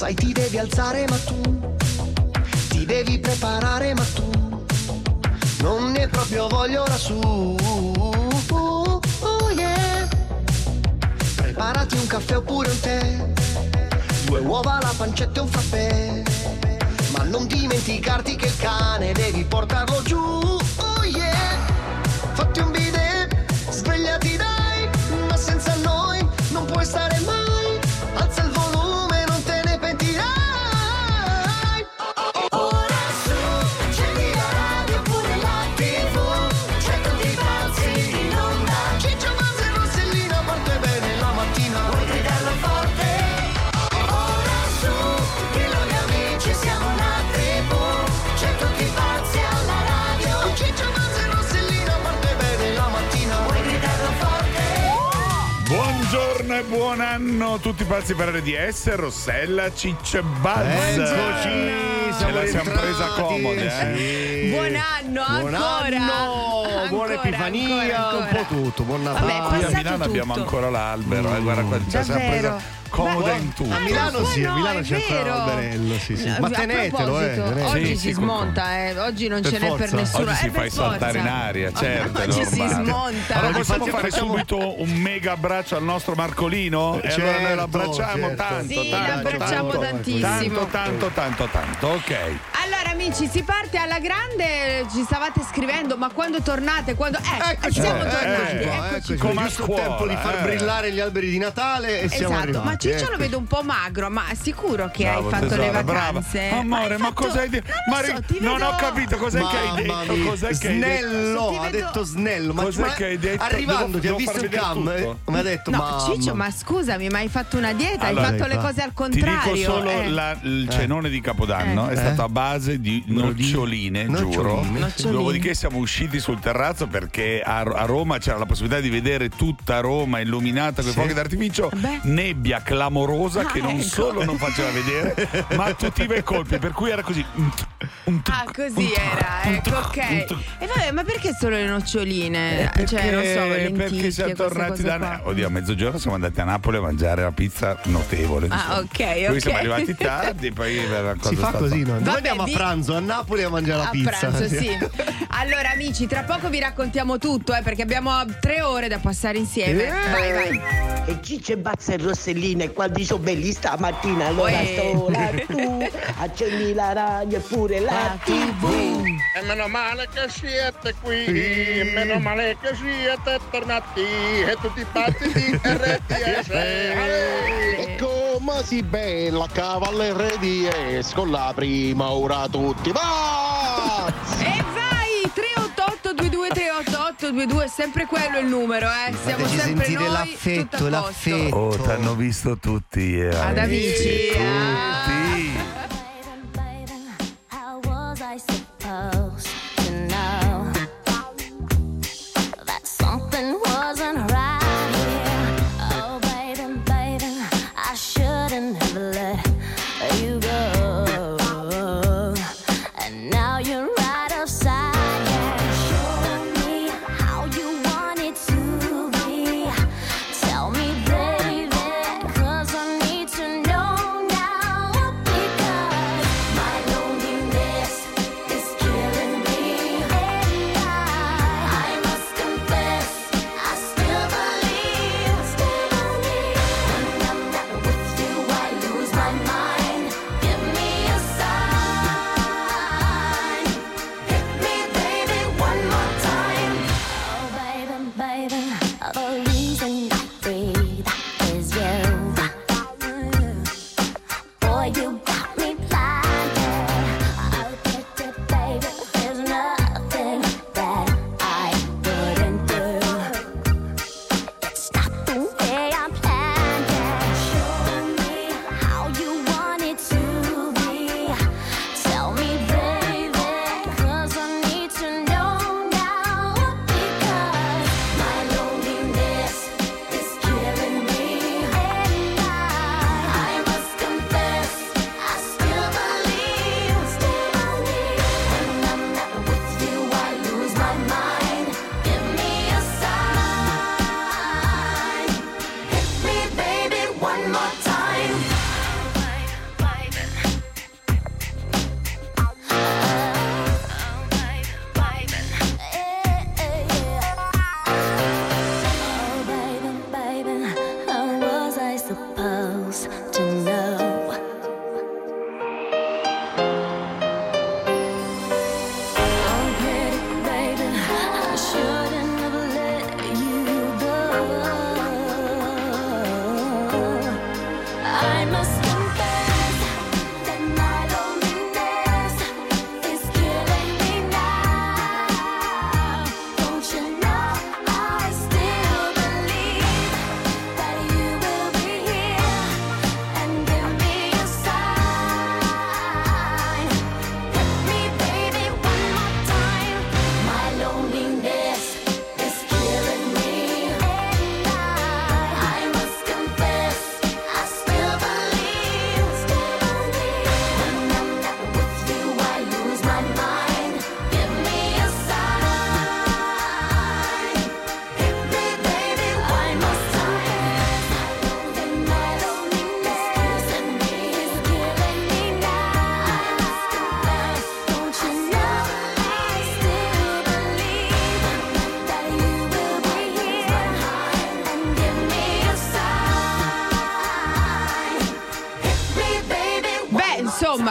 sai ti devi alzare ma tu ti devi preparare ma tu non ne proprio voglio lassù. Oh yeah. Preparati un caffè oppure un tè, due uova, la pancetta e un frappè. Ma non dimenticarti che il cane devi portarlo giù. Oh yeah. Fatti un bidet, svegliati dai, ma senza noi non puoi stare mai. E buon anno a tutti pazzi per RDS, Rossella, Ciccio e Buzz. Eccoci, Ce la siamo presa comoda, eh? sì. Buon anno, Buon ancora. anno, Ancora, buona Epifania, ancora, ancora. un po' tutto, buon Vabbè, Natale. Qui a Milano abbiamo tutto. ancora l'albero, eh, guarda qua, Davvero? presa comoda in tutto. A Milano sì, a no, Milano è c'è l'alberello, sì, sì. No, Ma tenetelo, eh. Oggi Sì, si sì, smonta, eh. Oggi non Per ce n'è per nessuno. Oggi si Eh, fa per saltare in aria, certo. Oggi si smonta. Allora possiamo fare facciamo- subito un mega abbraccio al nostro Marcolino? e allora noi Certo, lo abbracciamo certo. tanto, Sì, tanto, l'abbracciamo tanto, tantissimo. Tanto, tanto, tanto, tanto. Ok. Allora amici, si parte alla grande, ci stavate scrivendo, ma quando tornate? Quando... Eh, Eccoci siamo qua, tornati, eh, eccoci qua, eccoci eccoci qua. Come Giusto scuola, tempo di far eh. brillare gli alberi di Natale e siamo Esatto, arrivati. ma Ciccio lo eccoci. vedo un po' magro, ma sicuro che Bravo, hai fatto tesoro, le brava. vacanze? Amore, hai ma fatto- cosa hai detto? Non lo so, ri- ti non vedo- ho capito cos'è che hai Mamma detto. mia. Cos'è? Snello, Ti ha vedo- detto snello. Ma Cos'è ma- che hai detto? Arrivando, Devo- ti ha visto il cam mi ha detto No. Ciccio, ma scusami, ma hai fatto una dieta, Allora, hai fatto le fa- cose al Ti contrario. dico solo eh. la- il cenone di Capodanno è Eh? stato a base di lo noccioline, giuro. Dopodiché siamo usciti sul terrazzo perché a, a Roma c'era la possibilità di vedere tutta Roma illuminata con i Sì. fuochi d'artificio. Beh. Nebbia clamorosa che Ah, non ecco. solo non faceva vedere, ma a tutti i bei colpi. Per cui era così. Ah, così era, ecco, ok. E vabbè, ma perché solo le noccioline? cioè, non so, le Eh, perché siamo tornati da qua. Oddio, a mezzogiorno siamo andati a Napoli a mangiare la pizza notevole. Ah, insomma. ok, Poi ok. siamo arrivati tardi, poi la cosa Si fa stata- così, no? Noi Vabbè, andiamo di- a pranzo a Napoli a mangiare la A pizza. pranzo, sì. Allora, amici, tra poco vi raccontiamo tutto, eh, perché abbiamo tre ore da passare insieme. Eh. Vai, vai. E Ciccio e Bazza e Rossellina e quando sono belli stamattina allora Uè. sola tu accendi la radio e pure la tv E meno male che siete qui, meno male che siete tornati e tutti pazzi di RTS. E come si bella cavallere di es con la prima ora tutti va! 388 22 sempre quello il numero, eh. Siamo Fateci sempre sentire noi, l'affetto, tutto a posto. l'affetto. Oh, t'hanno visto tutti. eh. Ad amici. ah. Tutti. How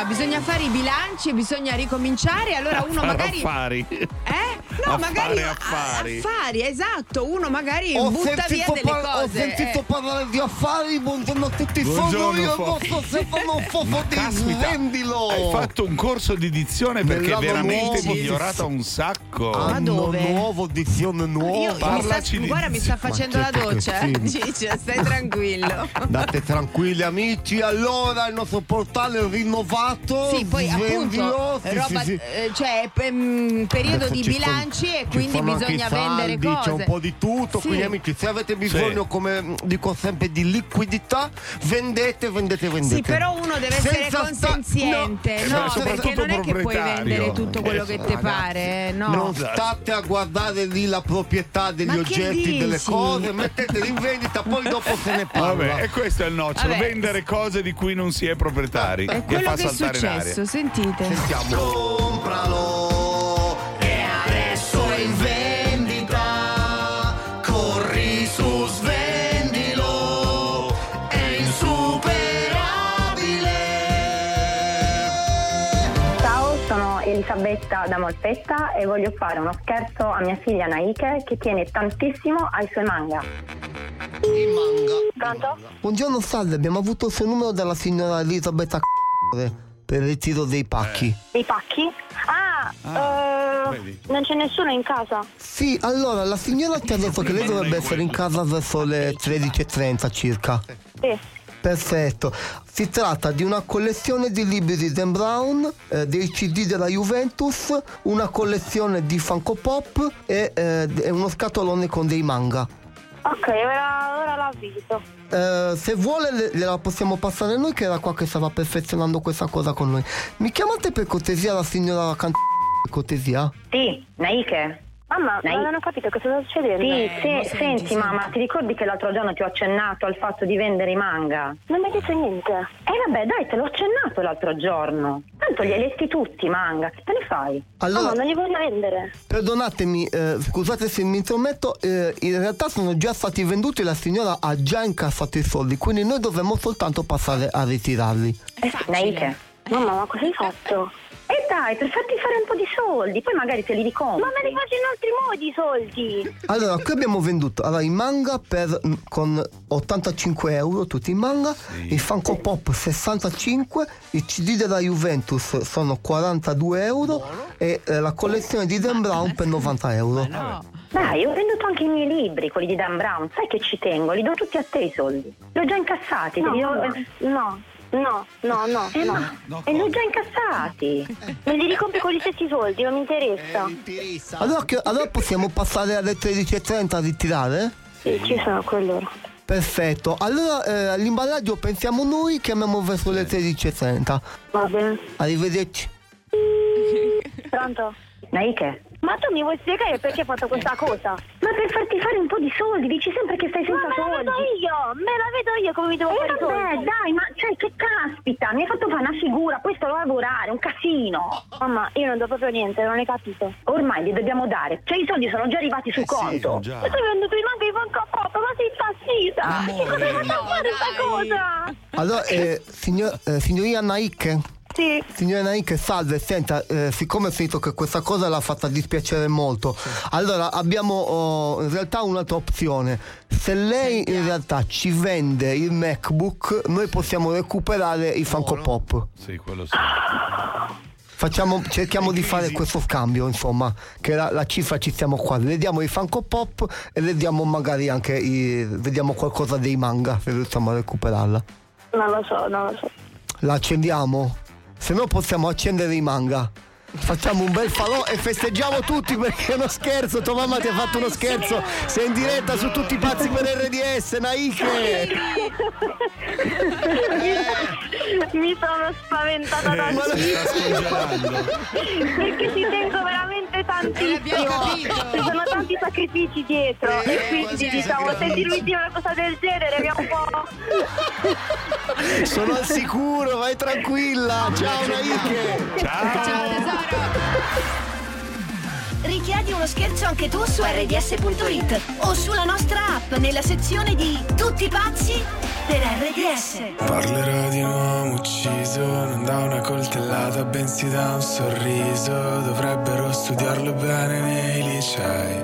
bisogna fare i bilanci e bisogna ricominciare. Allora uno magari. affari. Eh? No, Affari, magari. affari. Affari, esatto. Uno magari Ho butta via sentito, delle par- ho cose. sentito eh. parlare di affari, buongiorno a tutti, sono Buongiorno, io il Fo- vostro Stefano Fofo di Caspita, Svendilo. hai fatto un corso di dizione perché è Nell'anno veramente nuovo. migliorata un sacco. Ma Anno dove? nuovo, dizione nuova. Io, mi sta, guarda, mi sta facendo la certo doccia. eh. Ciccio, stai tranquillo. Date tranquilli amici, allora il nostro portale è rinnovato. Sì, poi appunto, sì, roba, sì, sì. eh, cioè mm, periodo Adesso di ci bilanci sono- e quindi bisogna i saldi, vendere cose. C'è un po' di tutto, Sì. quindi amici, se avete bisogno, Sì. come dico sempre, di liquidità, vendete, vendete, vendete. Sì, però uno deve essere Senza sta- consenziente, no, no, eh, perché non è che puoi vendere tutto quello che ti Ragazzi, pare, no. Non state a guardare lì la proprietà degli Ma oggetti, delle cose, metteteli in vendita, poi dopo se ne parla. Vabbè, e questo è il nocciolo, Vabbè. vendere cose di cui non si è proprietari È e quello fa che è saltare in aria. successo, sentite. Sentiamo. Compralo Elisabetta da Molfetta e voglio fare uno scherzo a mia figlia Naike che tiene tantissimo ai suoi manga. Il manga. Pronto? Buongiorno salve, abbiamo avuto il suo numero dalla signora Elisabetta per il ritiro dei pacchi. Dei pacchi? Ah, Ah, eh, non c'è nessuno in casa. Sì, allora la signora ci ha detto che lei dovrebbe essere in casa verso le 13.30 circa. Sì. Perfetto. Si tratta di una collezione di libri di Dan Brown, eh, dei CD della Juventus, una collezione di Funko Pop e, eh, uno scatolone con dei manga. Ok, ora, ora l'avviso. Eh, se vuole le- gliela possiamo passare noi che era qua che stava perfezionando questa cosa con noi. Mi chiamate per cortesia la signora Can... per cortesia? Sì, Naike. Mamma, Ma non ho capito cosa sta succedendo. Sì, Eh, se- senti, senti, senti. mamma, ti ricordi che l'altro giorno ti ho accennato al fatto di vendere i manga? Non mi hai detto niente. Eh vabbè, dai, te l'ho accennato l'altro giorno. Tanto li hai letti tutti i manga, che te ne fai? Allora, No, non li voglio vendere. perdonatemi, eh, scusate se mi intrometto, eh, in realtà sono già stati venduti, la signora ha già incassato i soldi, quindi noi dovremmo soltanto passare a ritirarli. È Eh, facile. Naike. Mamma, ma cosa hai fatto? E dai, per farti fare un po' di soldi, poi magari te li ricompri. Ma me li faccio in altri modi i soldi. Allora, qui abbiamo venduto allora, i manga per, mm, con 85 euro, tutti i manga, i Funko Pop 65, i CD della Juventus sono 42 euro e eh, la collezione di Dan Brown per 90 euro. No. Dai, ho venduto anche i miei libri, quelli di Dan Brown. Sai che ci tengo? Li do tutti a te i soldi. Li ho già incassati. No, li do- mamma, no, no, no, no, Eh, no. ma- E li ho già incassati. Me li ricompri con gli stessi soldi, non mi interessa. Allora, che- allora possiamo passare alle 13.30 a ritirare? Sì, ci sono quell'ora. Perfetto, allora eh, all'imballaggio pensiamo noi, chiamiamo verso le 13.30. Va bene. Arrivederci. Pronto? Naike, Ma Ma tu mi vuoi spiegare perché hai fatto questa cosa? Ma per farti fare un po' di soldi, dici sempre che stai senza Ma me la soldi. vedo io, me la vedo io come mi devo E fare i vabbè, soldi. dai, ma cioè che caspita, mi hai fatto fare una figura, questo lo lavorare, un casino. Mamma, io non do proprio niente, non hai capito. Ormai li dobbiamo dare, cioè i soldi sono già arrivati sul conto. Ma tu hai venduto in anche i Funko ma sei impazzita! Che cosa hai fatto no, fare dai. cosa? Allora, eh, signor- eh, signorina Naik? Sì. Signora Naik, salve, senta, eh, siccome ho sentito che questa cosa l'ha fatta dispiacere molto, allora abbiamo oh, in realtà un'altra opzione. Se lei in realtà ci vende il MacBook, noi possiamo recuperare i Funko Pop. Sì, quello sì. Facciamo, cerchiamo di fare questo scambio, insomma, che la, la cifra ci stiamo qua. Le diamo i Funko Pop e le diamo magari anche i, vediamo qualcosa dei manga, se riusciamo a recuperarla. Non lo so, non lo so. La accendiamo? Se no possiamo accendere i manga. Facciamo un bel falò e festeggiamo tutti perché è uno scherzo. Tua mamma ti ha fatto uno scherzo. Sei in diretta su tutti i pazzi per RDS, Naike. Mi sono spaventata Ma tantissimo. Perché ci tengo veramente tantissimo. capito. Ci sono tanti sacrifici dietro. Eh, e quindi diciamo, se ti lui una cosa del genere mi ha un po'. Sono al sicuro, vai tranquilla. Ciao Naike. Ciao tesoro. Richiedi uno scherzo anche tu su rds.it o sulla nostra app nella sezione di Tutti pazzi per RDS. Parlerò di un uomo ucciso, non da una coltellata, bensì da un sorriso. Dovrebbero studiarlo bene nei licei,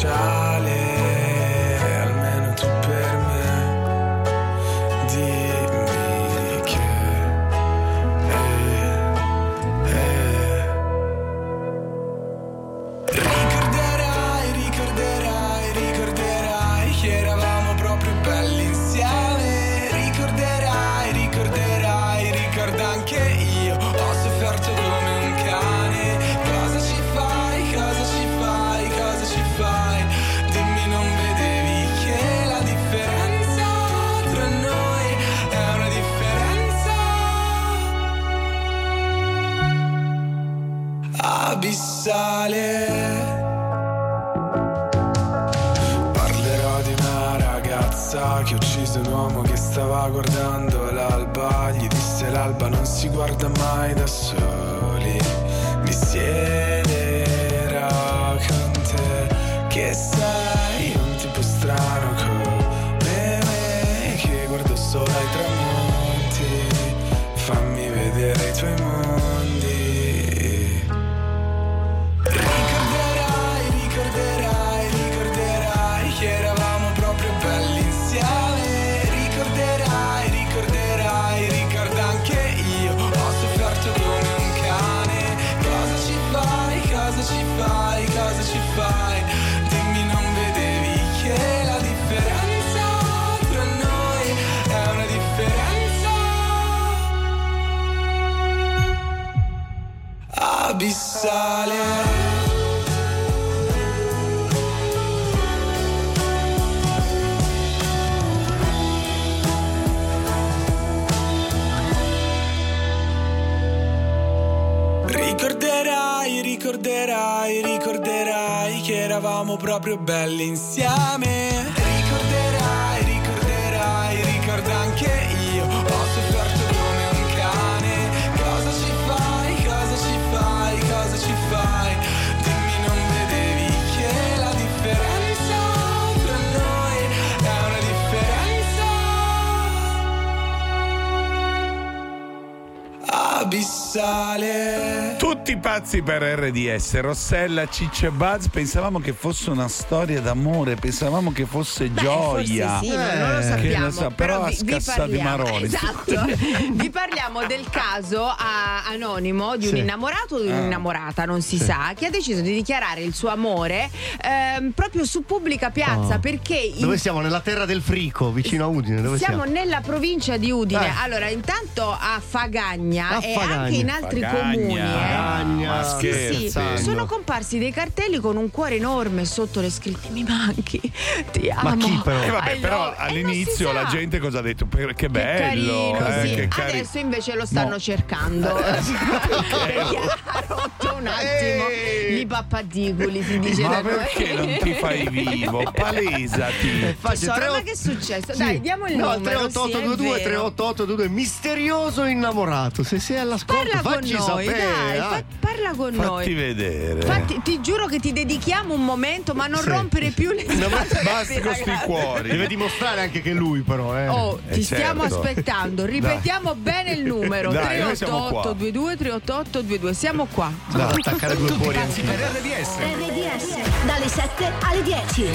speciale, stava guardando l'alba. Gli disse l'alba non si guarda mai da soli. Mi siederò con te, che sei un tipo strano come me, che guardo solo ai tramonti. Fammi vedere i tuoi mondi. Ricorderai che eravamo proprio belli insieme. Ricorderai, ricorderai, ricorda anche io. Ho sofferto come un cane. Cosa ci fai, cosa ci fai, cosa ci fai? Dimmi, non vedevi che la differenza tra noi è una differenza abissale. Tutti Tutti pazzi per RDS, Rossella, Ciccia e Buzz, pensavamo che fosse una storia d'amore, pensavamo che fosse gioia. Forse sì, ma non lo Che sappiamo. lo sa- però, ha vi, vi parliamo. Esatto. vi parliamo del caso a- anonimo di un Sì. innamorato o di un'innamorata, non si Sì. sa, che ha deciso di dichiarare il suo amore ehm, proprio su pubblica piazza Oh. perché in- Dove siamo? Nella terra del Frico, vicino a Udine. Dove siamo siamo? nella provincia di Udine. Eh. Allora, intanto a Fagagna A e Fagagna. anche in altri Fagagna. comuni. eh. Ma Sì, sono comparsi dei cartelli con un cuore enorme sotto le scritte mi manchi, ti amo. chi però? E vabbè, però all'inizio la gente cosa ha detto? Che bello, Che carino, eh, sì. che cari- Adesso invece lo stanno No. cercando. Perché ha rotto un attimo Ehi. i pappadigoli, si dice Ma perché non ti fai vivo? Palesati. Tre- ma che è successo? Sì. Dai, diamo il no, numero. 38822 sì, è vero. 38822 misterioso innamorato. Se sei all'ascolto, Parla facci noi, sapere. dai, fa- parla con Fatti noi. vedere. Infatti, ti giuro che ti dedichiamo un momento, ma non Sì. rompere più le No, ma Basta con sti cuori. Deve dimostrare anche che lui, però. Eh. Oh, Eh, ti stiamo certo. aspettando. Ripetiamo bene il numero: Dai, noi siamo qua. 388 22 388 22. Siamo qua. Devo attaccare due cuori anche. per RDS. RDS dalle 7 alle 10.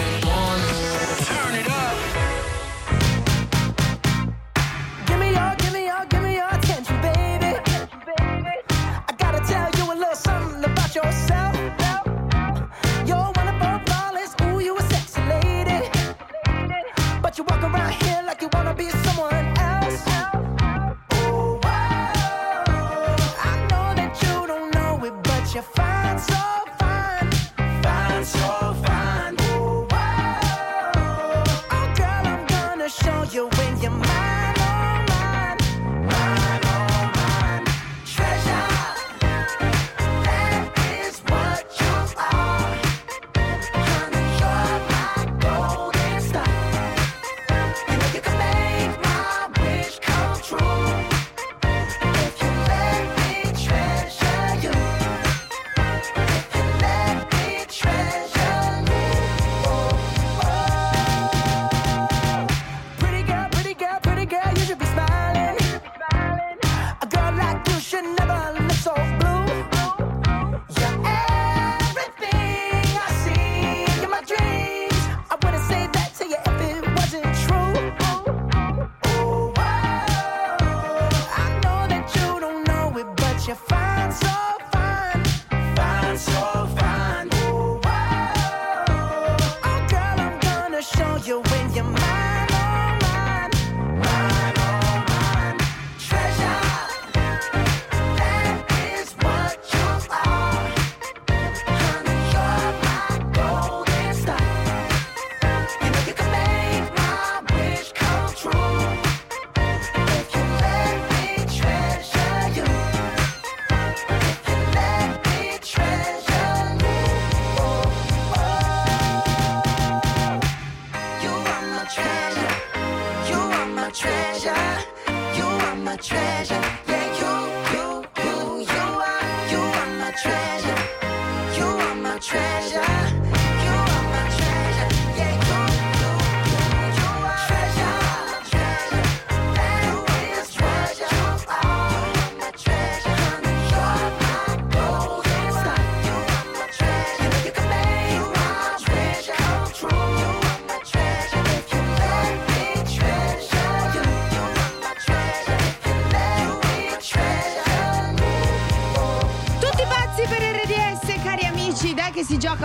Give me your, give me your, give me your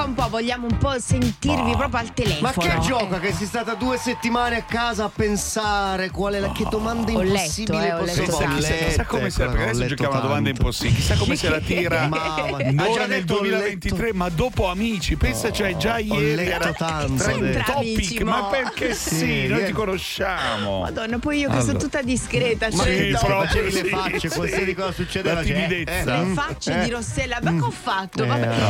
gioca un po', vogliamo un po' sentirvi proprio al telefono. Ma che gioca che sei stata due settimane a casa a pensare qual è la che domanda Ho letto, impossibile eh, ho posso letto Chissà, chissà, come serve, perché ho adesso letto giochiamo a domande tanto. impossibili. Chissà come se la tira Ma- ma- già nel detto, ho 2023, ma dopo amici. Pensa, cioè, già ieri letto era tanto, trend ho detto. topic. Amici, ma perché sì, Sì, noi ti conosciamo. Madonna, poi io che Allora. sono tutta discreta, Ma cioè, sì, proprio facevi le sì, facce, qualsiasi cosa succedeva, La cioè, timidezza. eh, Le mm, facce eh. di Rossella, ma che ho fatto? Eh,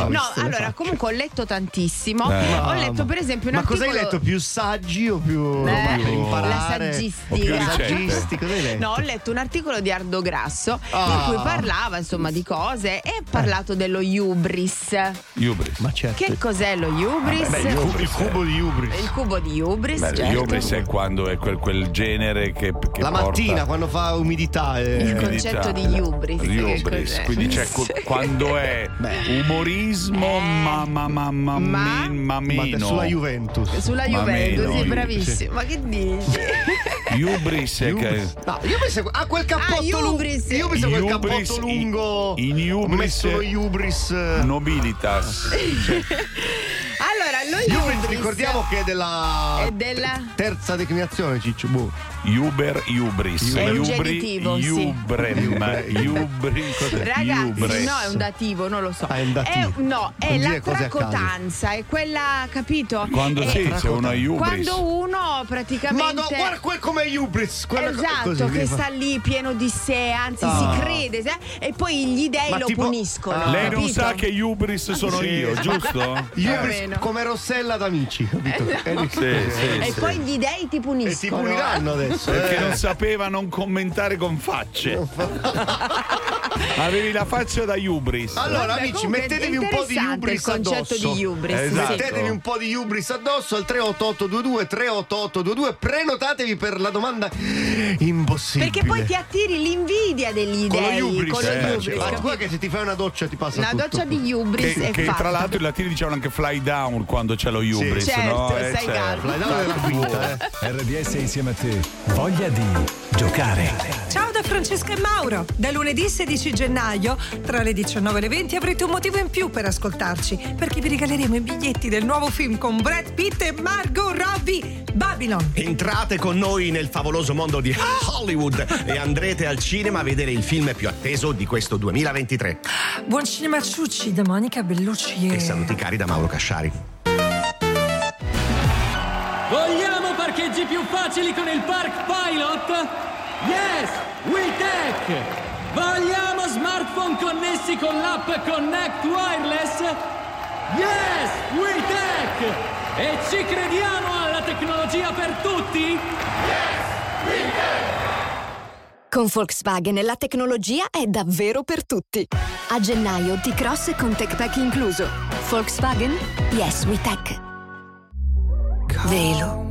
no, allora, comunque Comunque ho letto tantissimo. Eh. Ho letto per esempio un Ma cosa hai articolo- letto? Più saggi o più Eh, roba per la imparare? saggistica. O più saggisti? Cosa hai letto? No, ho letto un articolo di Ardo Grasso Ah. in cui parlava insomma di cose e ha parlato dello hubris. Hubris. Ma certo. Che cos'è lo hubris? Vabbè, il hubris Il cubo di Ubris. Il cubo di hubris, Beh, certo. Hubris è quando è quel, quel genere che, che La porta mattina quando fa umidità. eh. Il concetto di Hubris, cos'è? quindi c'è Sì. quando è umorismo ma ma ma ma, Ma- min- ma Ma meno. sulla Juventus. Sulla Ma Juventus, meno, sì, bravissimo. Ma che dici? Hubris è che No, io penso a quel cappotto Ah, lungo. Ubris. Io penso a quel cappotto lungo. in Ho Hubris messo lo Ubris. eh, nobilitas. Cioè, Allora, lo Ubris hubris ricordiamo che è della è della terza declinazione, Ciccio. Boh. Uber Hubris. È un Ubri- genitivo, sì. Ubrem. Ubri. Ragazzi, no, è un dativo, non lo so. Ah, è un dativo. no, è Non la tracotanza, è quella, capito? Quando È- sì, c'è una Hubris. Quando uno praticamente. Ma no, guarda quel come Ubris. quella Esatto, così, che sta lì pieno di sé, anzi Ah. si crede, sa- e poi gli dei Ma lo tipo- puniscono. Lei non sa che Hubris sono Sì. io, giusto? Ubris meno. come Rossella d'amici, capito? Eh, Sì, sì, E sì. poi gli dei ti E puniscono. ti puniranno adesso. Perché eh. non sapeva non commentare con facce. Avevi la faccia da Hubris. Allora, Vabbè, amici, mettetevi un po' di Ubris il concetto addosso. di hubris, Esatto. sì. Mettetevi un po' di Ubris addosso al 38822 38822 prenotatevi per la domanda impossibile. Perché poi ti attiri l'invidia degli con dei lo Ubris, con lo certo. Ubris, Ma capito? guarda che se ti fai una doccia ti passa Una tutto. doccia di Ubris Che, è che tra l'altro i latini dicevano anche fly down quando c'è lo Hubris, Certo, no? Eh, stai calmo. Fly down è la quinta, eh. RDS insieme a te. Voglia di giocare. Ciao da Francesca e Mauro. Da lunedì 16 gennaio, tra le 19 e le 20, avrete un motivo in più per ascoltarci, perché vi regaleremo i biglietti del nuovo film con Brad Pitt e Margot Robbie, Babylon. Entrate con noi nel favoloso mondo di Hollywood e andrete al cinema a vedere il film più atteso di questo 2023. Buon cinema ciucci da Monica Bellucci e... E saluti cari da Mauro Casciari. Parcheggi più facili con il Park Pilot? Yes, WeTech! Vogliamo smartphone connessi con l'app Connect Wireless? Yes, WeTech! E ci crediamo alla tecnologia per tutti? Con Volkswagen la tecnologia è davvero per tutti. A gennaio T-Cross con TechPack incluso. Volkswagen Yes We Tech. Velo,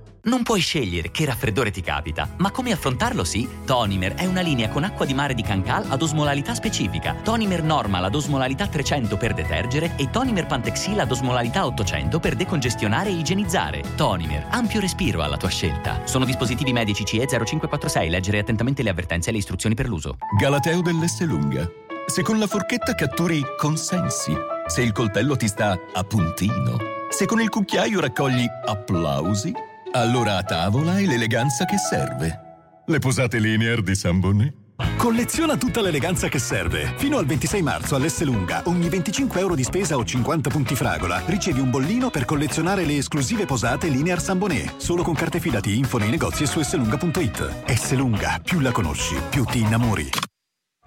Non puoi scegliere che raffreddore ti capita, ma come affrontarlo sì? Tonimer è una linea con acqua di mare di Cancal ad osmolarità specifica. Tonimer Normal ad osmolarità 300 per detergere e Tonimer Pantexil ad osmolarità 800 per decongestionare e igienizzare. Tonimer, ampio respiro alla tua scelta. Sono dispositivi medici CE 0546. Leggere attentamente le avvertenze e le istruzioni per l'uso. Galateo dell'Esselunga. Se con la forchetta catturi consensi, se il coltello ti sta a puntino, se con il cucchiaio raccogli applausi, allora a tavola è l'eleganza che serve. Le posate linear di San Bonnet? Colleziona tutta l'eleganza che serve. Fino al 26 marzo all'Esselunga, ogni 25 euro di spesa o 50 punti fragola, ricevi un bollino per collezionare le esclusive posate Linear San Bonnet. Solo con carte fidati, info nei negozi e su esselunga.it. Esselunga, più la conosci, più ti innamori.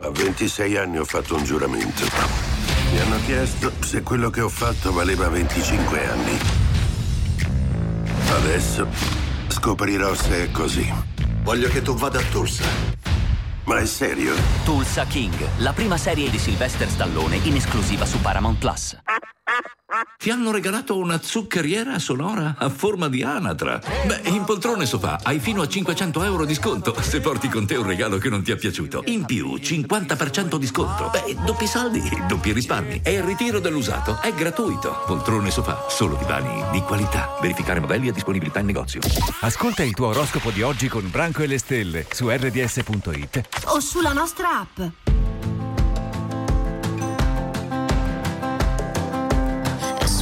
A 26 anni ho fatto un giuramento. Mi hanno chiesto se quello che ho fatto valeva 25 anni. Adesso scoprirò se è così. Voglio che tu vada a Tulsa. Ma è serio? Tulsa King, la prima serie di Sylvester Stallone in esclusiva su Paramount Plus. Ti hanno regalato una zuccheriera sonora a forma di anatra. Beh, in poltrone sofà hai fino a 500 euro di sconto se porti con te un regalo che non ti è piaciuto. In più, 50% di sconto. Beh, doppi saldi, doppi risparmi. E il ritiro dell'usato è gratuito. Poltrone sofà, solo divani di qualità. Verificare modelli e disponibilità in negozio. Ascolta il tuo oroscopo di oggi con Branco e le stelle su rds.it. O sulla nostra app.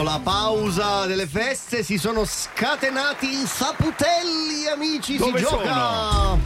dopo la pausa delle feste si sono scatenati i saputelli, amici. Dove si gioca. sono?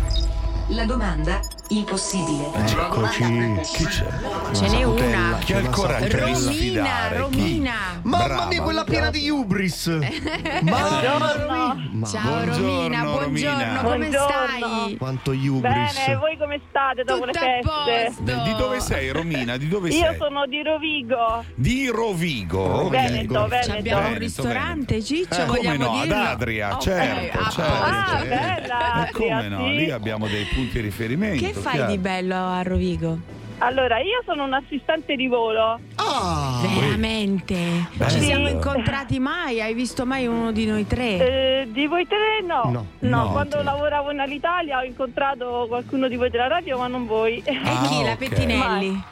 La domanda impossibile. Eccoci. Chi c'è? Ce n'è una. Chi ha il coraggio di Romina, sfidare? Chi? Romina. Mamma Brava. mia, quella piena di hubris. Buongiorno. Ciao Romina, Buongiorno, buongiorno, come Buongiorno. stai? Quanto hubris. Bene, voi come state dopo Tutto le feste? posto. Di dove sei, Romina? Di dove Io sei? sono di Rovigo. Di Rovigo. Veneto, Ci abbiamo Veneto. un Veneto, ristorante, Ciccio, Eh, come vogliamo no, ad dirlo? Adria, Ok, certo, a certo. Ah, bella, Eh, come Adria, no, sì. lì abbiamo dei punti di riferimento. Che fai chiaro. di bello a Rovigo? Allora, io sono un assistente di volo. Ah, Veramente? Bello. Ci siamo incontrati mai? Hai visto mai uno di noi tre? Eh, di voi tre no. No. No, quando tre. lavoravo in Alitalia ho incontrato qualcuno di voi della radio, ma non voi. E Ah, chi? La ok. Pettinelli?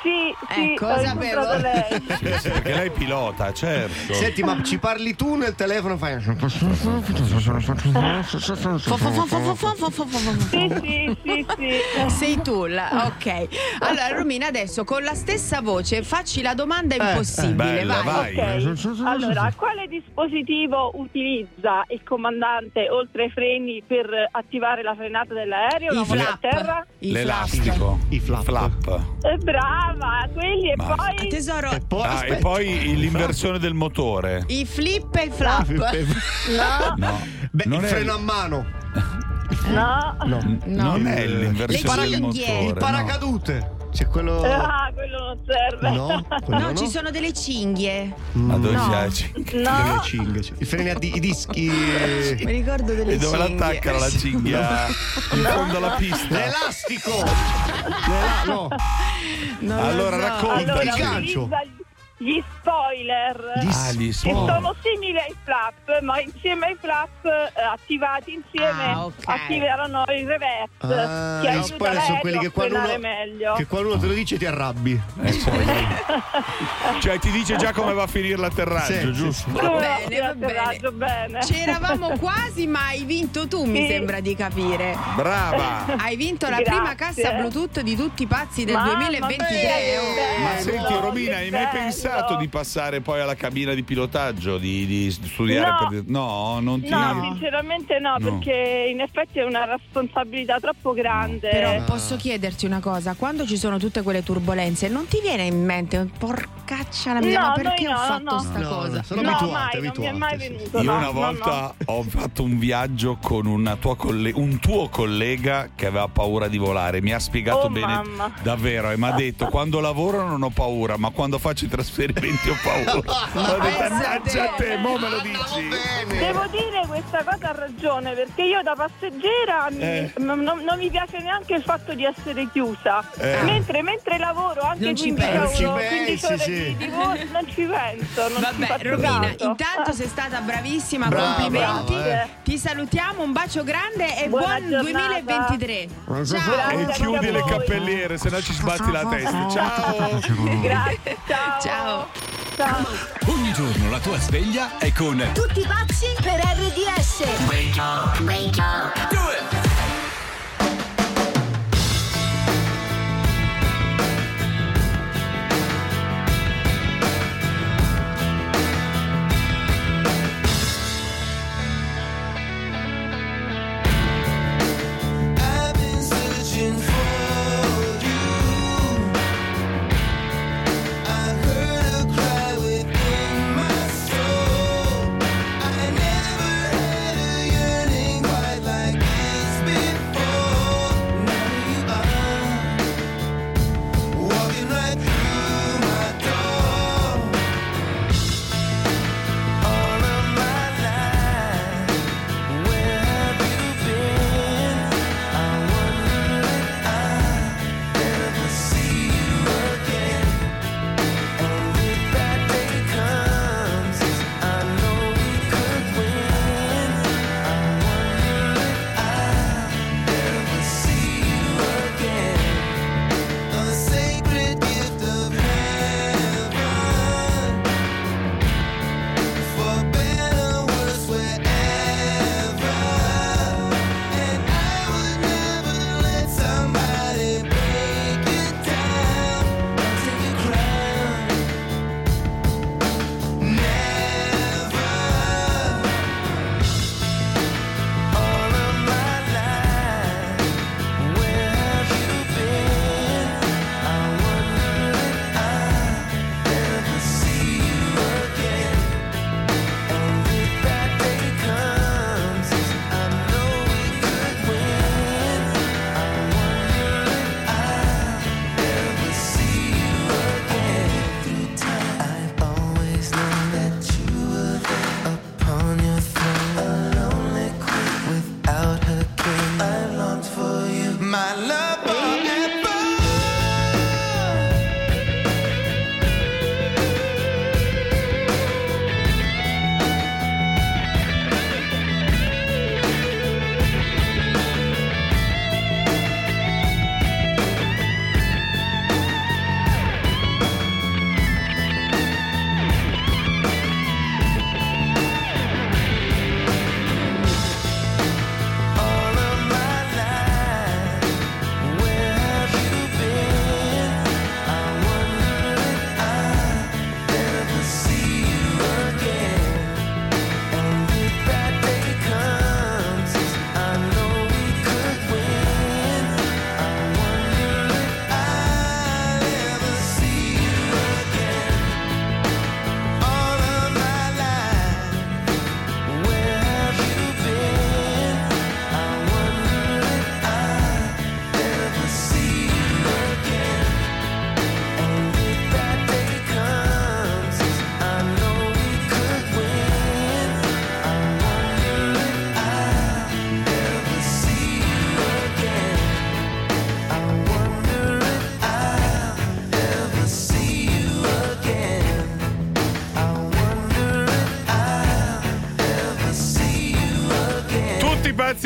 Sì, sì, Ecco, ho sapevo. lei. Sì, sì, perché lei pilota, certo. Senti, ma ci parli tu nel telefono? Fai. Sì, sì, sì, sì. Sei tu, la- ok. Allora, Romina, adesso con la stessa voce facci la domanda impossibile. bella, vai. vai. Ok, allora, quale dispositivo utilizza il comandante oltre ai freni per attivare la frenata dell'aereo? I a flap. terra? I flap. L'elastico. I flap. Eh, brava, quelli e Ma- poi... Tesoro, E poi, Ah, e poi l'inversione del motore. i flip e i flap. No, No, Beh, non il è freno a mano. no. No. Non è l'inversione Le del motore. Il no. paracadute. C'è quello. Ah, quello non serve. No, quello No, no. ci sono delle cinghie. Ma dove No. piace? Delle No, cinghe. sì. I freni a di- i dischi. Mi ricordo delle E dove cinghie. l'attaccano la cinghia? In fondo alla pista. L'elastico. L'ela- no. Non lo Allora, so. raccontaci. allora Il gancio. utilizza gli spoiler. Gli Ah, gli che spoiler. sono simili ai flap, ma insieme ai flap eh, attivati insieme Ah, ok. attiveranno il reverse Ah, che gli spoiler sono quelli che a quando uno, frenare meglio. che quando uno te lo dice ti arrabbi. Cioè, ti dice già come va a finire l'atterraggio, Sì, giusto? Come Va va bene, va atterraggio bene. C'eravamo quasi, ma hai vinto tu, mi Sì. sembra di capire. Brava! Hai vinto la Grazie. prima cassa Bluetooth di tutti i pazzi del Mamma 2023. mia, oh. che Ma bello, senti, Romina, che hai mai bello. Pensato di passare poi alla cabina di pilotaggio, di, di studiare No. per... No, non ti... No, sinceramente no, No. perché in effetti è una responsabilità troppo grande. Però posso chiederti una cosa, quando ci sono tutte quelle turbulenze, non ti viene in mente, porcaccia la mia, No, ma perché ho no, fatto no. sta No, cosa? no, sono no, abituate, mai, non mi è mai abituate, sì. venuto. Io no, una no, volta no. ho fatto un viaggio con una tua colle- un tuo collega che aveva paura di volare. Mi ha spiegato Oh, bene mamma. davvero e mi ha detto quando lavoro non ho paura, ma quando faccio i trasferimenti ho paura. Ho detto, pensa "Mannaggia te." te, mo me lo dici. Devo dire questa cosa ha ragione perché io da passeggera mi- Eh. non, non- non mi piace neanche il fatto di essere chiusa. Eh. Mentre, mentre lavoro anche Non ci 15, pensi. euro, Non ci 15 pensi, ore sì. di, di volo, non ci penso. Non ci Vabbè, Romina, caso. intanto sei stata bravissima, Brava, complimenti. brava, eh. Ti salutiamo, un bacio grande e Buona buon giornata. 2023. Ciao. Grazie E chiudi a le voi. cappelliere, se no ci sbatti la testa. Ciao! Grazie, ciao. Ciao. Ciao. Ogni giorno la tua sveglia è con Tutti pazzi per RDS. I've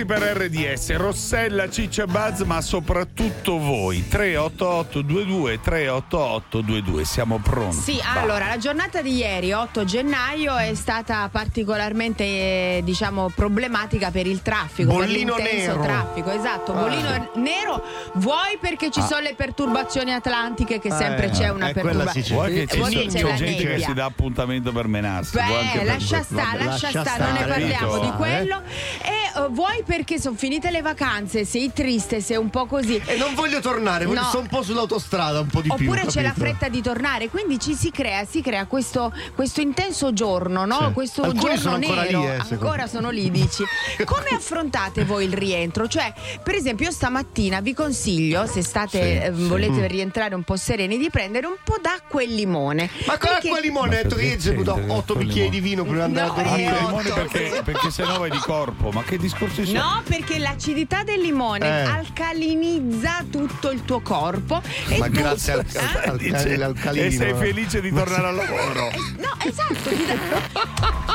per RDS, Rossella, Ciccia Buzz, ma soprattutto voi. 388 22 388 22. Siamo pronti. Sì, Va. allora la giornata di ieri, 8 gennaio, è stata particolarmente eh, diciamo problematica per il traffico, Bollino per nero. traffico, esatto, Ah. bollino nero, vuoi perché ci Ah. sono le perturbazioni atlantiche che sempre Eh, c'è una eh, perturbazione. Vuoi che ci Vuoi c'è gente che si dà appuntamento per menarsi. Beh, lascia stare, lascia stare, non ne parliamo di quello. E eh, vuoi perché sono finite le vacanze, sei triste, sei un po' così. E non voglio tornare, voglio No. stare un po' sull'autostrada, un po' di più. Oppure c'è la fretta di tornare, quindi ci si crea, si crea questo, questo intenso giorno, no? Sì. Questo Alcuni giorno sono ancora nero. lì, eh, ancora me. sono lì, dici. Come affrontate voi il rientro? Cioè, per esempio, io stamattina vi consiglio, se state, Sì, eh, sì. volete Mm. rientrare un po' sereni, di prendere un po' d'acqua e limone. Ma con Perché- l'acqua e limone, ho detto che ieri ci ho bevuto 8 bicchieri di vino prima di andare No, a dormire. eh, limone perché, perché se no vai di corpo. Ma che discorsi sono? No, perché l'acidità del limone Eh. alcalinizza tutto il tuo corpo. E Ma tu- grazie al, Eh? al, Dice- e sei felice di tornare al lavoro. No, esatto.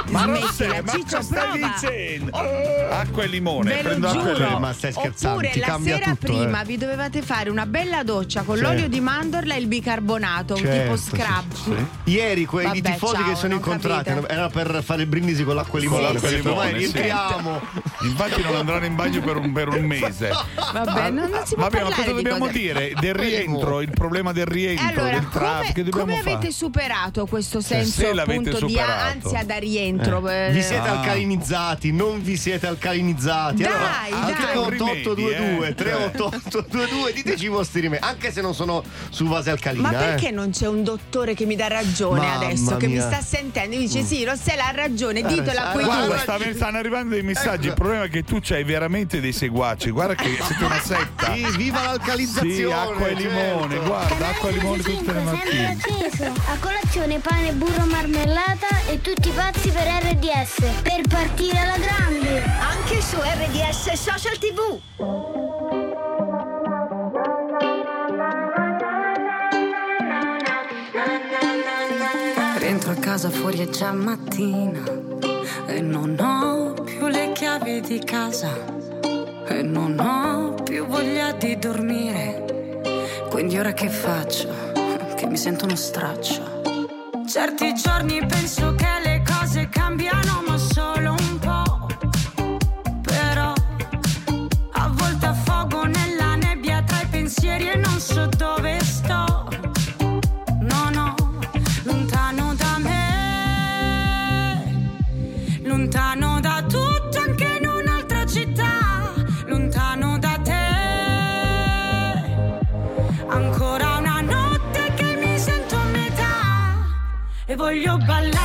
Ma sei, ma Ciccio, cosa stai dicendo? Acqua e limone, Ve prendo acqua e giuro. limone. Ma stai scherzando, Oppure la sera tutto, prima eh. vi dovevate fare una bella doccia con Sì. l'olio di mandorla e il bicarbonato, un Certo, tipo sì, scrub. Ieri quei Vabbè, tifosi ciao, che sono incontrati capite. era per fare il brindisi con l'acqua e limone. Ho detto, limone, sì. rientriamo. Infatti non andranno in bagno per un, per un mese. Vabbè, non, non si può Vabbè, ma cosa dobbiamo cose- dire? Del rientro, il problema del rientro, Allora, del traffico, che come, dobbiamo come avete superato questo Se senso l'avete appunto di ansia da rientro? Eh, Eh, Vi siete Ah. alcalinizzati, non vi siete alcalinizzati. Dai, allora, dai. al 3822 eh. 38822 diteci i vostri rimedi, anche se non sono su base alcalina. Ma perché eh. non c'è un dottore che mi dà ragione Mamma adesso, che mi mia. sta sentendo? Mi dice: Sì, Rossella ha ragione, ditela sa- quei Guarda, stanno arrivando dei messaggi. Il problema è che tu c'hai veramente dei seguaci. Guarda che siete una setta. Sì, viva l'alcalizzazione! Sì, acqua e limone, certo. guarda, acqua e limone tutte le mattine. acceso. A colazione pane, burro, marmellata e tutti pazzi per RDS. Per partire alla grande. Anche su RDS Social TV. Rientro a casa fuori è già mattina e non ho chiavi di casa e non ho più voglia di dormire. Quindi ora che faccio? Che mi sento uno straccio. Certi giorni penso che le cose cambiano, ma e voglio ballare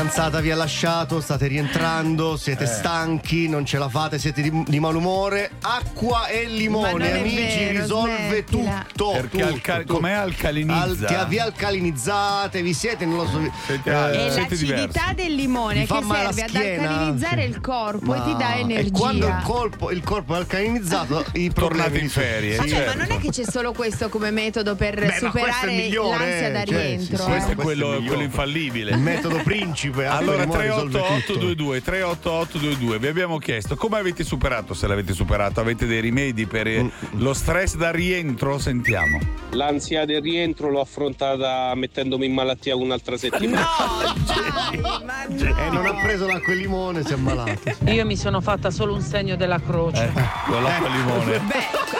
fidanzata vi ha lasciato, state rientrando, siete Eh. stanchi, non ce la fate, siete di, di malumore. Acqua e Ma limone, amici, vero, risolve smettila. tutto. Perché tutto, alca- tutto. com'è alcalinizza? Al- vi alcalinizzate, vi siete, non lo so. Siete- eh, È l'acidità del limone Vi fa che serve ad schiena? alcalinizzare il corpo e ti dà Ma- energia. E quando il corpo, il corpo è alcalinizzato, i Tornate problemi in ferie, Vabbè, Sì, ma certo. non è che c'è solo questo come metodo per Beh, ma superare l'ansia da eh, cioè, rientro. sì, sì, eh. Questo è quello infallibile. Il metodo principe. Acqua e Allora limone risolve tutto. 38822 38822 vi abbiamo chiesto come avete superato se l'avete superato avete dei rimedi per eh, lo stress da rientro sentiamo L'ansia del rientro l'ho affrontata mettendomi in malattia un'altra settimana. E non ha preso l'acqua e limone, si è ammalato. Io mi sono fatta solo un segno della croce. con l'acqua e limone Beh,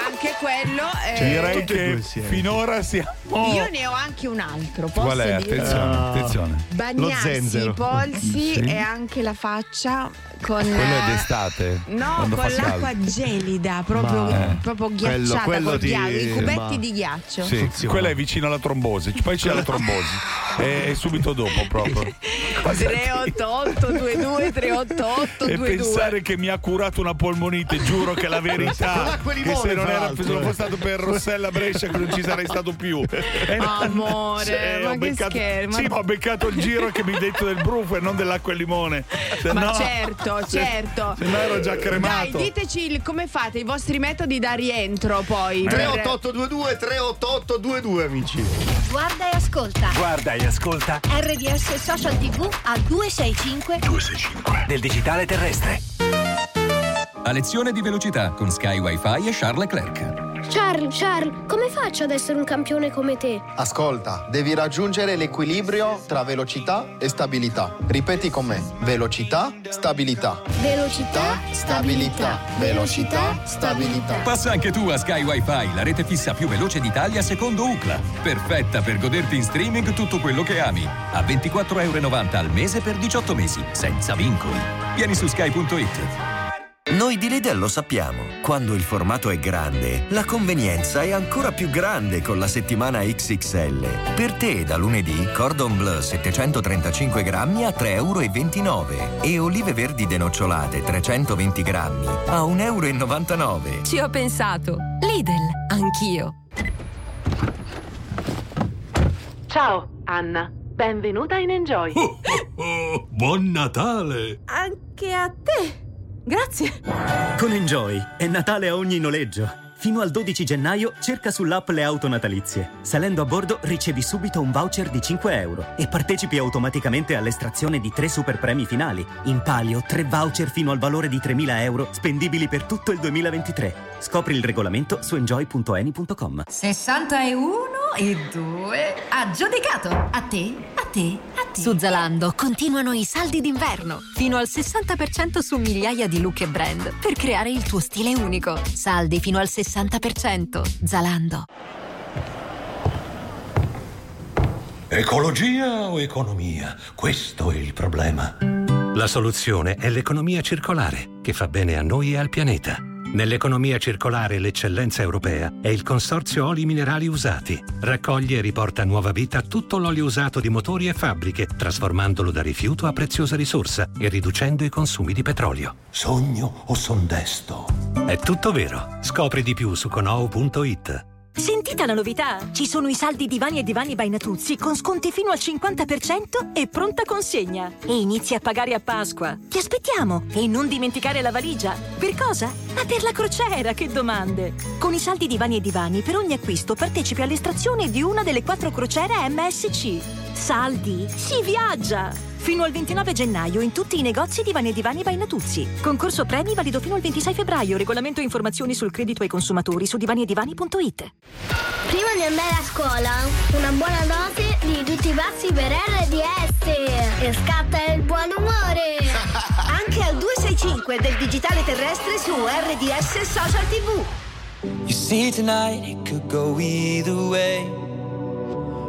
anche quello. eh, direi tutti e che finora siamo Io ne ho anche un altro, posso qual è? dire? attenzione attenzione Bagnarsi polsi e anche la faccia con quello è eh, d'estate No, con l'acqua caldo. gelida, proprio, Ma- eh. proprio Quello- ghiacciata, quello col ti- ghiaccio, i cubetti ma- di ghiaccio. sì, Funziona. quella è vicino alla trombosi poi c'è la trombosi e, e subito dopo proprio 388 22 388 e 22 pensare che mi ha curato una polmonite, giuro che la verità che se non, era, se non fosse stato per Rossella Brescia che non ci sarei stato più. E no, Amore, ma ho che beccato, scherzo, Sì, ma ho beccato il giro che mi hai detto del brufo e non dell'acqua e limone. Se Ma no- certo, se- certo. Se no ero già cremato. Dai, diteci il- come fate i vostri metodi da rientro poi. per- 38822 38822 amici. Guarda e ascolta. Guarda e ascolta RDS Social TV a 265 265 del digitale terrestre. A lezione di velocità con Sky Wi-Fi e Charles Leclerc. Charles, Charles, come faccio ad essere un campione come te? Ascolta, devi raggiungere l'equilibrio tra velocità e stabilità. Ripeti con me. Velocità, stabilità. Velocità, stabilità. Velocità, stabilità. Passa anche tu a Sky Wi-Fi, la rete fissa più veloce d'Italia secondo UCLA. Perfetta per goderti in streaming tutto quello che ami. A 24,90 euro al mese per 18 mesi, senza vincoli. Vieni su sky.it. Noi di Lidl lo sappiamo, quando il formato è grande, la convenienza è ancora più grande con la settimana XXL. Per te da lunedì Cordon Bleu 735 grammi a 3,29 euro e olive verdi denocciolate 320 grammi a 1,99 euro. Ci ho pensato. Lidl, anch'io. Ciao, Anna. Benvenuta in Enjoy. Oh, buon Natale! Anche a te. Grazie. Con Enjoy è Natale a ogni noleggio. Fino al 12 gennaio cerca sull'app le auto natalizie. Salendo a bordo ricevi subito un voucher di 5 euro e partecipi automaticamente all'estrazione di tre super premi finali. In palio tre voucher fino al valore di 3.000 euro spendibili per tutto il 2023. Scopri il regolamento su enjoy.eni.com. 61 e 2 aggiudicato. A te, a te, a te. Su Zalando continuano i saldi d'inverno. Fino al 60% su migliaia di look e brand per creare il tuo stile unico. Saldi fino al 60%. Zalando. Ecologia o economia? Questo è il problema. La soluzione è l'economia circolare, che fa bene a noi e al pianeta. Nell'economia circolare l'eccellenza europea è il Consorzio Oli Minerali Usati. Raccoglie e riporta a nuova vita tutto l'olio usato di motori e fabbriche, trasformandolo da rifiuto a preziosa risorsa e riducendo i consumi di petrolio. Sogno o son desto? È tutto vero. Scopri di più su conou.it. Sentite la novità! Ci sono i saldi divani e divani by Natuzzi con sconti fino al 50% e pronta consegna. E inizi a pagare a Pasqua. Ti aspettiamo! E non dimenticare la valigia. Per cosa? Ma per la crociera, che domande! Con i saldi divani e divani, per ogni acquisto partecipi all'estrazione di una delle quattro crociere MSC. Saldi! Si viaggia! Fino al 29 gennaio in tutti i negozi Divani e Divani by Natuzzi. Concorso premi valido fino al 26 febbraio. Regolamento e informazioni sul credito ai consumatori su divaniedivani.it. Prima di andare a scuola, una buona dose di tutti tutti pazzi per RDS. E scatta il buon umore. Anche al 265 del digitale terrestre su RDS Social TV. You see tonight it could go either way.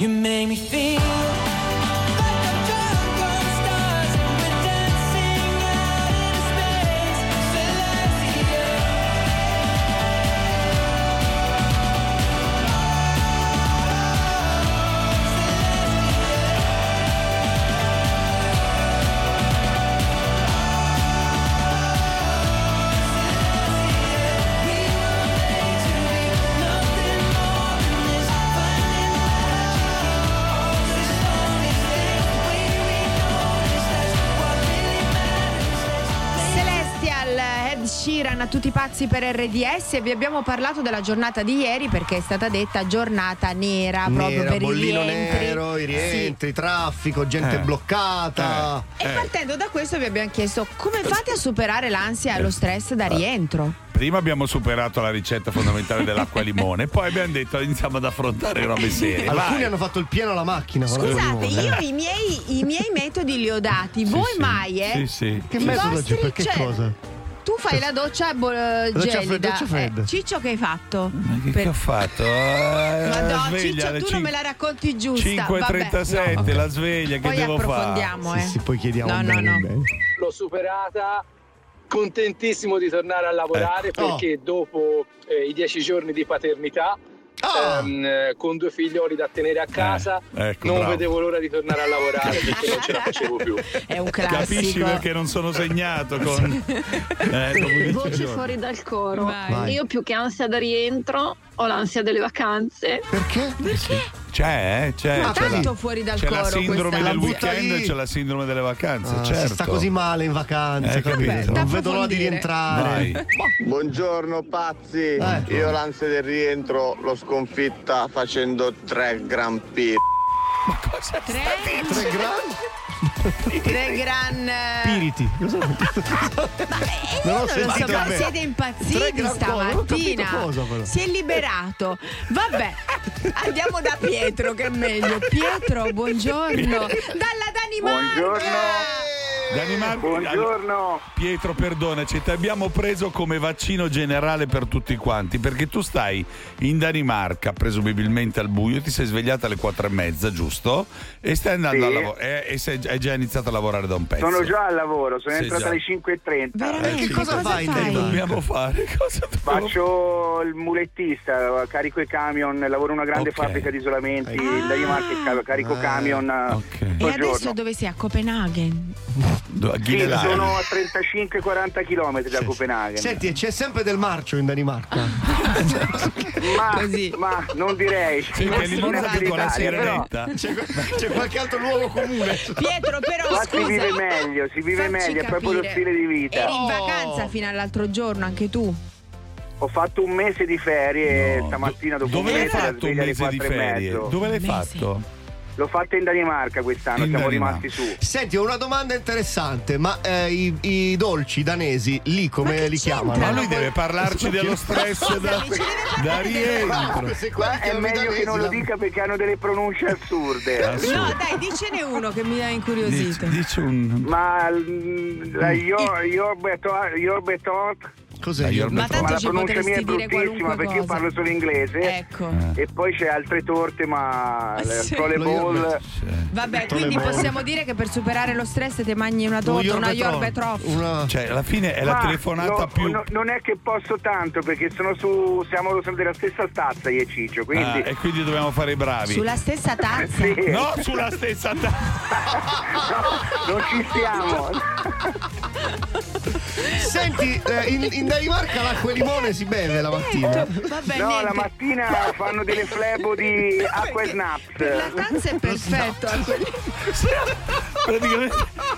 You make me feel. Pazzi per RDS e vi abbiamo parlato della giornata di ieri perché è stata detta giornata nera, proprio Nera, per i bollino rientri. nero, i rientri, traffico, gente Eh. bloccata. E partendo da questo vi abbiamo chiesto come fate a superare l'ansia e lo stress da rientro? Prima abbiamo superato la ricetta fondamentale dell'acqua e limone, poi abbiamo detto iniziamo ad affrontare robe serie. Alcuni Vai. hanno fatto il pieno alla macchina. Scusate, io i miei, i miei metodi li ho dati, voi sì. mai, eh? Sì, sì. Che I metodo vostri, c'è? Per che cioè, cosa? Tu fai la doccia bo- doccia gelida. fredda, doccia fredda. Eh, Ciccio che hai fatto? Che, Per- che ho fatto? Eh, Ma la no, sveglia Ciccio, tu non me la racconti giusta. 5.37, Vabbè, no, la sveglia, che Poi devo fare? approfondiamo, eh. Sì, poi chiediamo No, no, no. bene. L'ho superata, contentissimo di tornare a lavorare Ecco. perché dopo eh, i dieci giorni di paternità, Ah. ehm, eh, con due figlioli da tenere a casa, Eh, ecco, non bravo. vedevo l'ora di tornare a lavorare perché non ce la facevo più. È un Capisci classico. perché non sono segnato con... Eh, Voci fuori dal coro. Vai. Vai. Io più che ansia da rientro ho l'ansia delle vacanze. Perché? C'è, eh, c'è. Ah, c'è la- Tanto fuori dal C'è la coro sindrome questa- del La butta weekend lì. e c'è la sindrome delle vacanze, Ah, certo. Si sta così male in vacanza, Eh, capito? capito. Non vedo l'ora di rientrare. Vai. Buongiorno pazzi, Eh. io l'ansia del rientro l'ho sconfitta facendo tre gran P. Ma cosa Tre? Tre gran Tre gran. eh, spiriti. Cosa vuol dire? Eh, Non ho so, sentito ma bene. siete Tre impazziti gran stamattina. cosa, però. si è liberato. Vabbè, andiamo da Pietro che è meglio. Pietro, buongiorno. Dalla Danimarca. Danimarca. Buongiorno. Pietro, perdonaci, ti abbiamo preso come vaccino generale per tutti quanti, perché tu stai in Danimarca, presumibilmente al buio, ti sei svegliata alle quattro e mezza, giusto? E stai andando Sì. a lavorare. E, e sei, hai già iniziato a lavorare da un pezzo. Sono già al lavoro, sono Sei entrato già. alle 5.30. Veramente? Eh, sì, cosa, fai? Che dobbiamo fare? Cosa dobbiamo Faccio il mulettista, carico i camion, lavoro in una grande Ok. fabbrica di isolamenti in Danimarca e ca- carico camion E tutto il adesso giorno. dove sei? A Copenaghen. Sì, sono a 35-40 km da Copenaghen. Senti, c'è sempre del marcio in Danimarca. Ma, ma non direi. Sì, Non nega con la sirenetta. C'è, c'è qualche altro luogo comune. Pietro, però Qua scusa. si vive meglio, si vive facci meglio, è proprio lo stile di vita. Eri in vacanza fino all'altro giorno, anche tu. Ho fatto un mese di ferie e stamattina dopo Dove un l'hai mese la fatto un sveglia alle mese di 4 ferie? Dove l'hai Mese. fatto? L'ho fatta in Danimarca quest'anno, In siamo Danimarca. rimasti su. Senti, ho una domanda interessante, ma eh, i, i dolci danesi lì come li chiamano? Ma lui deve parlarci dello stress da, da rientro. È meglio che non lo dica perché hanno delle pronunce assurde. Assurdo. No, dai, dicene uno che mi ha incuriosito. Dici, dici un. Ma mm, la Yorbetot Cos'è? La io? Yorbetot? Ma tanto la ci pronuncia mia è potresti dire bruttissima qualunque perché io cosa. parlo solo inglese Ecco. e poi c'è altre torte ma le Sì. ball. Vabbè, quindi possiamo dire che per superare lo stress ti mangi una torta, una Yorbetroff. Una... Cioè, alla fine è la Ma telefonata no, più. no, non è che posso tanto perché sono su siamo siamo della stessa stazza io e Ciccio Ah, quindi e quindi dobbiamo fare i bravi. Sulla stessa tazza. Sì. No, sulla stessa tazza. non ci stiamo Senti, eh, in, in Danimarca l'acqua e limone si beve la mattina. Vabbè, no niente. la mattina fanno delle flebo di acqua e snaps La tazza è perfetto. Praticamente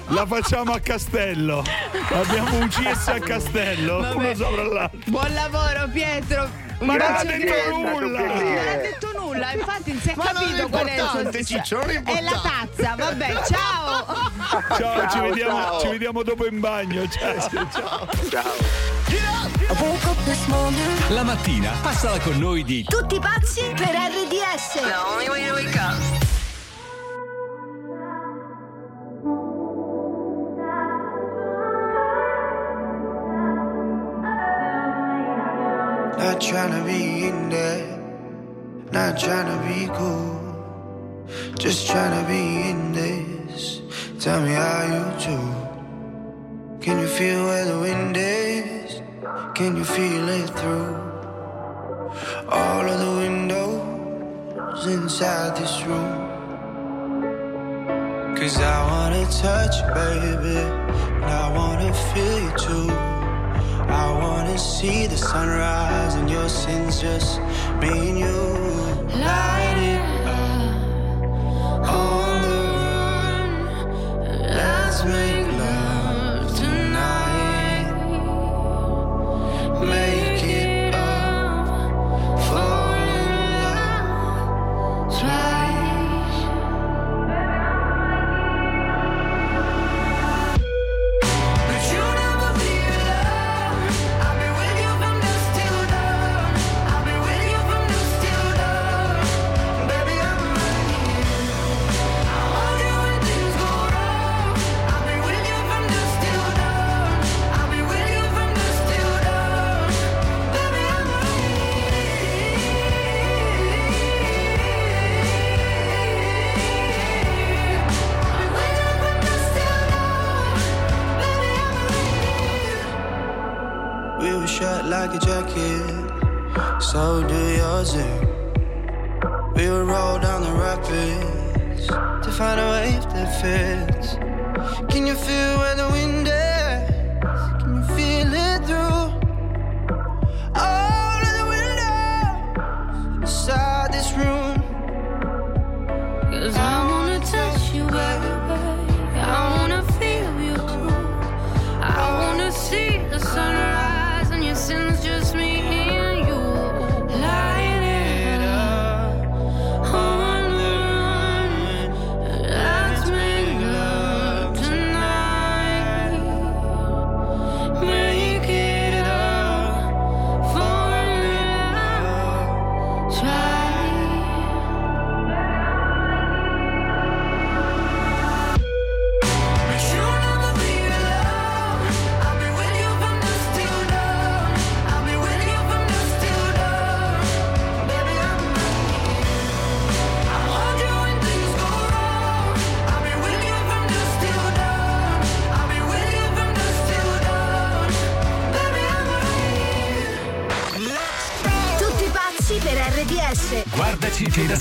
la facciamo a Castello. Abbiamo un CS a Castello. Vabbè. Uno sopra l'altro. Buon lavoro, Pietro. Ma non ha detto nulla. Non ha detto nulla, infatti non si è Ma è capito qual è il suo- Ciccio, non è È la tazza, vabbè, ciao. Ciao, ci, Ciao, vediamo, ciao. ci vediamo dopo in bagno. Ciao. La mattina passala con noi di Tutti pazzi per RDS. Not tryna be in there, not tryna be cool. Just tryna be in this. Tell me how you do. Can you feel where the wind is? Can you feel it through all of the windows inside this room? Cause I wanna touch you, baby. And I wanna feel you too. I wanna see the sunrise and your sins just me and you. Light it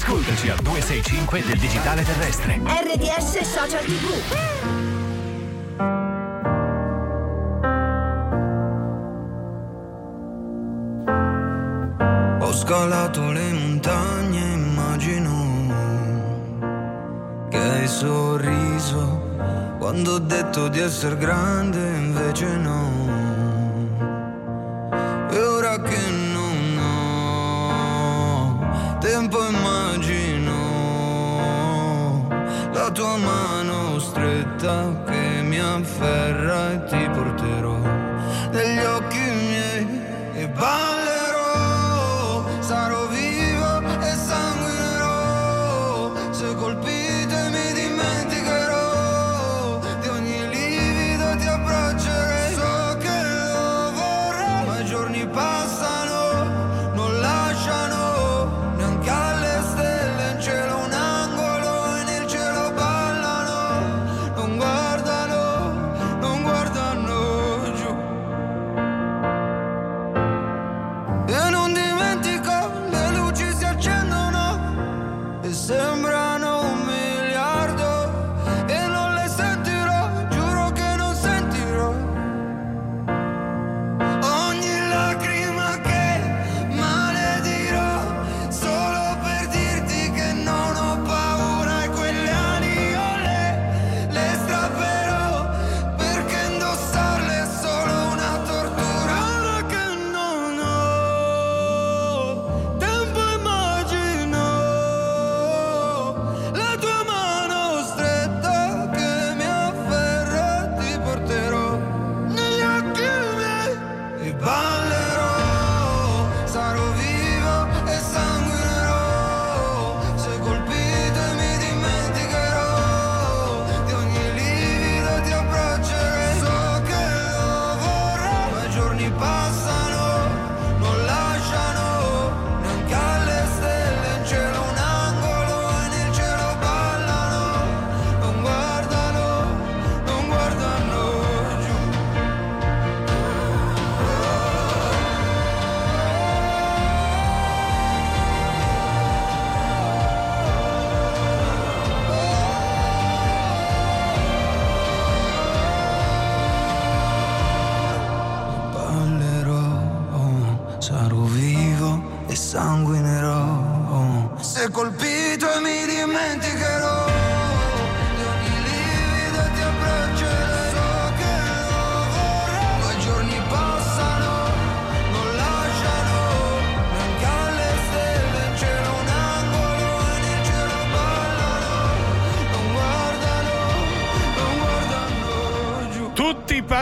ascoltaci al 265 del digitale terrestre. RDS Social TV. Ho scalato le montagne, immagino che hai sorriso quando ho detto di essere grande,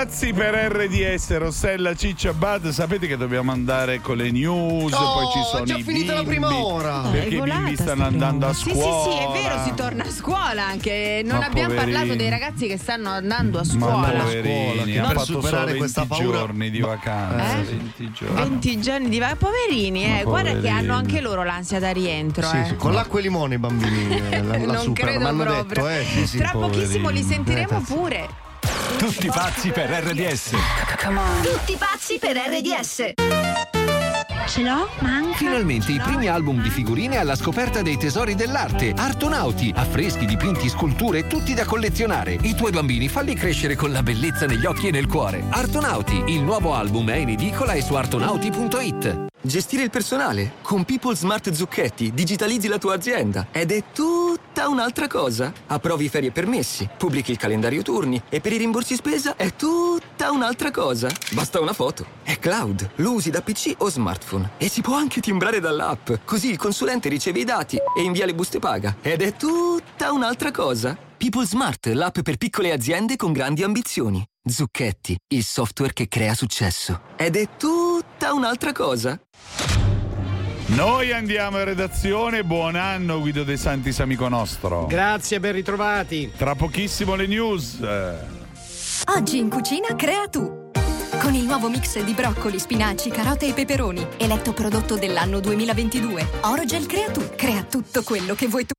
Pazzi per RDS, Rossella, Ciccia, Bad. Sapete che dobbiamo andare con le news, Oh, poi ci sono è già i finita la prima ora. Perché i bimbi sta stanno prima andando a Sì, scuola. sì, sì, è vero, si torna a scuola anche. Non Ma abbiamo parlato poverini. dei ragazzi che stanno andando a Ma scuola. poverini, che hanno fatto superare solo questa 20 paura- giorni di vacanza. Eh? 20 giorni. 20 giorni di va- poverini, eh. Ma Guarda che poverini. hanno anche loro l'ansia da rientro. Sì, eh. sì, con l'acqua e limone i bambini eh, la, la non superano, credo proprio. detto, eh, sì, sì. Tra pochissimo li poverini. sentiremo Eh, pure. Tutti pazzi per RDS. Tutti pazzi per RDS. Ce l'ho? Manca. Finalmente i primi album di figurine alla scoperta dei tesori dell'arte. Artonauti, affreschi, dipinti, sculture, tutti da collezionare. I tuoi bambini falli crescere con la bellezza negli occhi e nel cuore. Artonauti, il nuovo album è in edicola e su artonauti.it. Gestire il personale. Con People Smart Zucchetti digitalizzi la tua azienda ed è tutta un'altra cosa. Approvi ferie e permessi, pubblichi il calendario turni e per i rimborsi spesa è tutta un'altra cosa. Basta una foto. È cloud, lo usi da PC o smartphone e si può anche timbrare dall'app. Così il consulente riceve i dati e invia le buste paga. Ed è tutta un'altra cosa. People Smart, l'app per piccole aziende con grandi ambizioni. Zucchetti, il software che crea successo. Ed è tutta un'altra cosa. Noi andiamo in redazione, buon anno Guido De Santis amico nostro. Grazie, ben ritrovati. Tra pochissimo le news. Oggi in cucina crea tu. Con il nuovo mix di broccoli, spinaci, carote e peperoni, eletto prodotto dell'anno 2022. Orogel crea tu. Crea tutto quello che vuoi tu.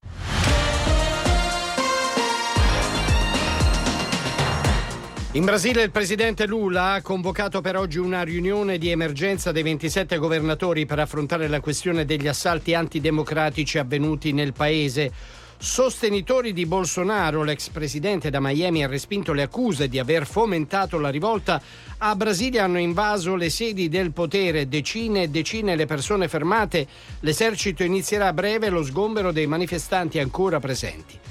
In Brasile il presidente Lula ha convocato per oggi una riunione di emergenza dei 27 governatori per affrontare la questione degli assalti antidemocratici avvenuti nel paese. Sostenitori di Bolsonaro, l'ex presidente da Miami ha respinto le accuse di aver fomentato la rivolta. A Brasilia hanno invaso le sedi del potere, decine e decine le persone fermate. L'esercito inizierà a breve lo sgombero dei manifestanti ancora presenti.